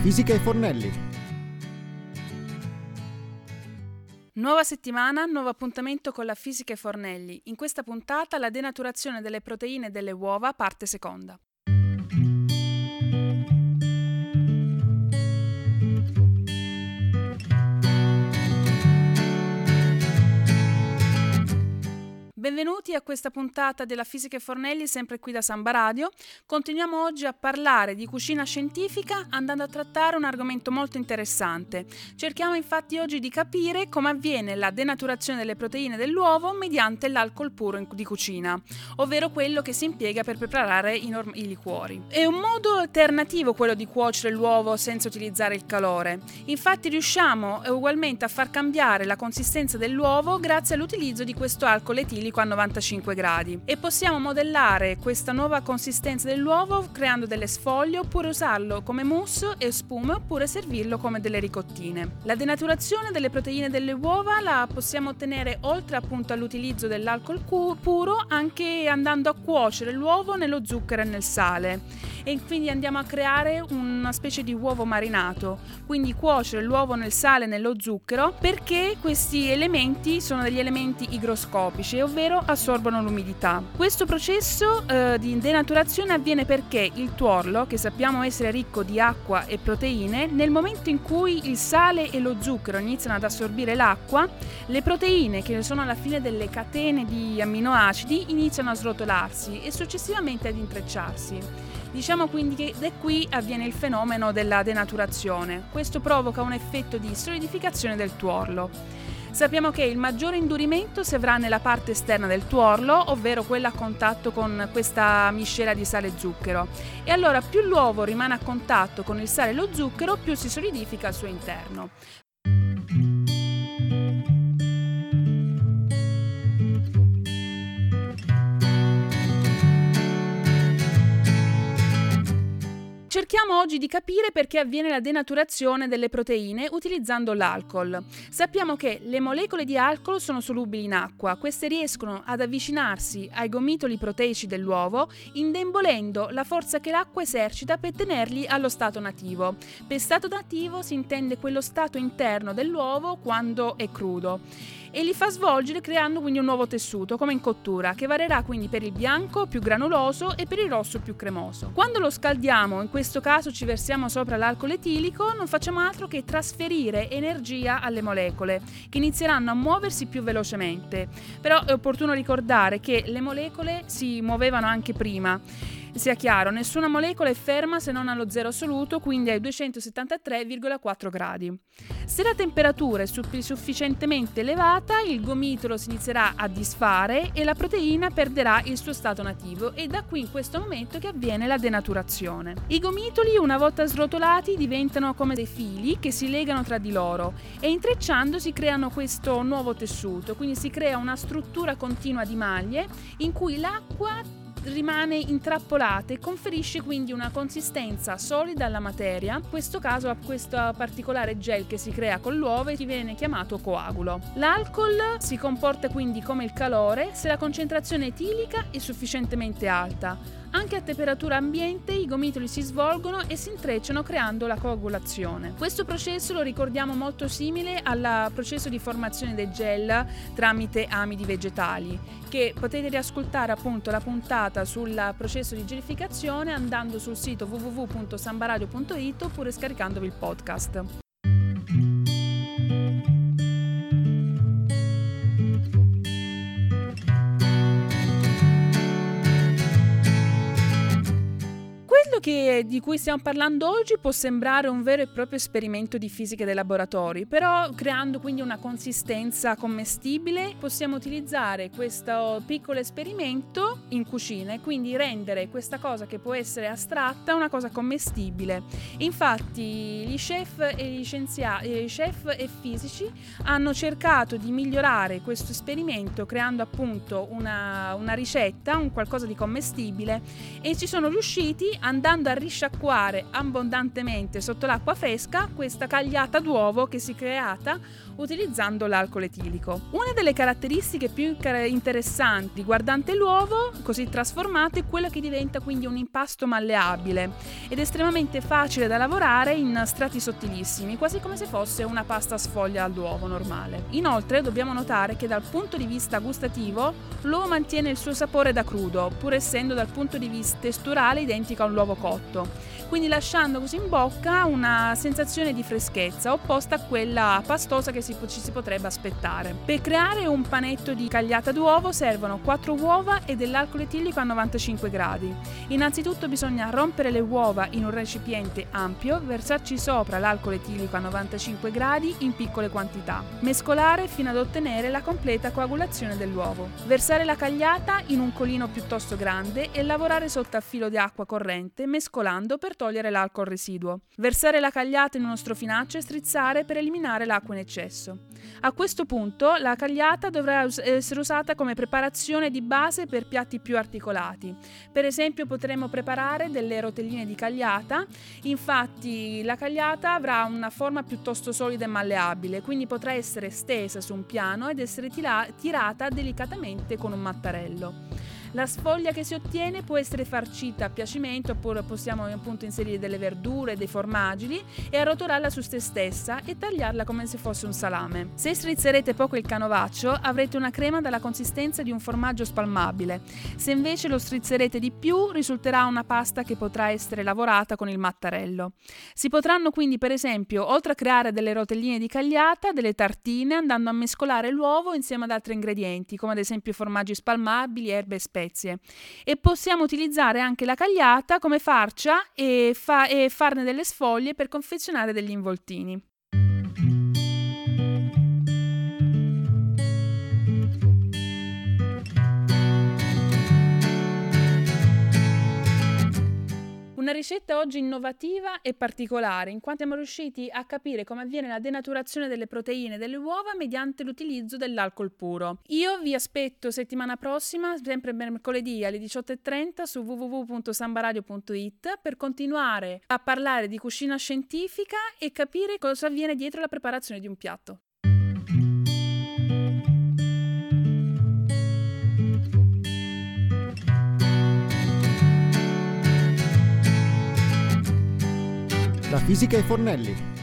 fisica e Fornelli. Nuova settimana, nuovo appuntamento con la fisica e Fornelli. In questa puntata la denaturazione delle proteine delle uova, parte seconda. Benvenuti a questa puntata della Fisica e Fornelli, sempre qui da Samba Radio. Continuiamo oggi a parlare di cucina scientifica andando a trattare un argomento molto interessante. Cerchiamo infatti oggi di capire come avviene la denaturazione delle proteine dell'uovo mediante l'alcol puro di cucina, ovvero quello che si impiega per preparare i, norm- i liquori. È un modo alternativo quello di cuocere l'uovo senza utilizzare il calore. Infatti riusciamo ugualmente a far cambiare la consistenza dell'uovo grazie all'utilizzo di questo alcol etilico 95 gradi e possiamo modellare questa nuova consistenza dell'uovo creando delle sfoglie oppure usarlo come mousse e spume oppure servirlo come delle ricottine. La denaturazione delle proteine delle uova la possiamo ottenere oltre appunto all'utilizzo dell'alcol puro anche andando a cuocere l'uovo nello zucchero e nel sale e quindi andiamo a creare una specie di uovo marinato, quindi cuocere l'uovo nel sale e nello zucchero perché questi elementi sono degli elementi igroscopici, ovvero assorbono l'umidità. Questo processo eh, di denaturazione avviene perché il tuorlo, che sappiamo essere ricco di acqua e proteine, nel momento in cui il sale e lo zucchero iniziano ad assorbire l'acqua, le proteine, che sono alla fine delle catene di amminoacidi, iniziano a srotolarsi e successivamente ad intrecciarsi. Diciamo quindi che da qui avviene il fenomeno della denaturazione. Questo provoca un effetto di solidificazione del tuorlo. Sappiamo che il maggiore indurimento si avrà nella parte esterna del tuorlo, ovvero quella a contatto con questa miscela di sale e zucchero. E allora più l'uovo rimane a contatto con il sale e lo zucchero, più si solidifica al suo interno. Cerchiamo oggi di capire perché avviene la denaturazione delle proteine utilizzando l'alcol. Sappiamo che le molecole di alcol sono solubili in acqua, queste riescono ad avvicinarsi ai gomitoli proteici dell'uovo indebolendo la forza che l'acqua esercita per tenerli allo stato nativo. Per stato nativo si intende quello stato interno dell'uovo quando è crudo e li fa svolgere creando quindi un nuovo tessuto come in cottura che varierà quindi per il bianco più granuloso e per il rosso più cremoso. Quando lo scaldiamo, in questo caso ci versiamo sopra l'alcol etilico, non facciamo altro che trasferire energia alle molecole che inizieranno a muoversi più velocemente. Però è opportuno ricordare che le molecole si muovevano anche prima sia chiaro, nessuna molecola è ferma se non allo zero assoluto, quindi ai 273,4 gradi. Se la temperatura è sufficientemente elevata, il gomitolo si inizierà a disfare e la proteina perderà il suo stato nativo e da qui in questo momento che avviene la denaturazione. I gomitoli, una volta srotolati, diventano come dei fili che si legano tra di loro e intrecciandosi creano questo nuovo tessuto, quindi si crea una struttura continua di maglie in cui l'acqua rimane intrappolata e conferisce quindi una consistenza solida alla materia, in questo caso a questo particolare gel che si crea con l'uovo e che viene chiamato coagulo. L'alcol si comporta quindi come il calore se la concentrazione etilica è sufficientemente alta. Anche a temperatura ambiente i gomitoli si svolgono e si intrecciano creando la coagulazione. Questo processo lo ricordiamo molto simile al processo di formazione del gel tramite amidi vegetali, che potete riascoltare appunto la puntata sul processo di gelificazione andando sul sito www.sambaradio.it oppure scaricandovi il podcast. Che, di cui stiamo parlando oggi può sembrare un vero e proprio esperimento di fisica dei laboratori, però creando quindi una consistenza commestibile possiamo utilizzare questo piccolo esperimento in cucina e quindi rendere questa cosa che può essere astratta una cosa commestibile. Infatti gli chef e gli scienziati, chef e fisici hanno cercato di migliorare questo esperimento creando appunto una, una ricetta, un qualcosa di commestibile e ci sono riusciti andando andando a risciacquare abbondantemente sotto l'acqua fresca questa cagliata d'uovo che si è creata utilizzando l'alcol etilico. Una delle caratteristiche più interessanti riguardante l'uovo così trasformato è quella che diventa quindi un impasto malleabile ed estremamente facile da lavorare in strati sottilissimi, quasi come se fosse una pasta sfoglia all'uovo normale. Inoltre dobbiamo notare che dal punto di vista gustativo l'uovo mantiene il suo sapore da crudo, pur essendo dal punto di vista testurale identico a un uovo cotto quindi lasciando così in bocca una sensazione di freschezza opposta a quella pastosa che si, ci si potrebbe aspettare. Per creare un panetto di cagliata d'uovo servono 4 uova e dell'alcol etilico a 95 gradi. Innanzitutto bisogna rompere le uova in un recipiente ampio, versarci sopra l'alcol etilico a 95 gradi in piccole quantità, mescolare fino ad ottenere la completa coagulazione dell'uovo. Versare la cagliata in un colino piuttosto grande e lavorare sotto a filo di acqua corrente mescolando per togliere l'alcol residuo. Versare la cagliata in uno strofinaccio e strizzare per eliminare l'acqua in eccesso. A questo punto la cagliata dovrà essere usata come preparazione di base per piatti più articolati. Per esempio potremo preparare delle rotelline di cagliata, infatti la cagliata avrà una forma piuttosto solida e malleabile, quindi potrà essere stesa su un piano ed essere tirata delicatamente con un mattarello. La sfoglia che si ottiene può essere farcita a piacimento oppure possiamo appunto inserire delle verdure, dei formaggi e arrotolarla su se stessa e tagliarla come se fosse un salame. Se strizzerete poco il canovaccio avrete una crema dalla consistenza di un formaggio spalmabile. Se invece lo strizzerete di più risulterà una pasta che potrà essere lavorata con il mattarello. Si potranno quindi per esempio oltre a creare delle rotelline di cagliata, delle tartine andando a mescolare l'uovo insieme ad altri ingredienti come ad esempio formaggi spalmabili, erbe e spezie spezie e possiamo utilizzare anche la cagliata come farcia e, fa- e farne delle sfoglie per confezionare degli involtini. Una ricetta oggi innovativa e particolare, in quanto siamo riusciti a capire come avviene la denaturazione delle proteine delle uova mediante l'utilizzo dell'alcol puro. Io vi aspetto settimana prossima, sempre mercoledì alle 18.30 su www.sambaradio.it per continuare a parlare di cucina scientifica e capire cosa avviene dietro la preparazione di un piatto. Fisica e Fornelli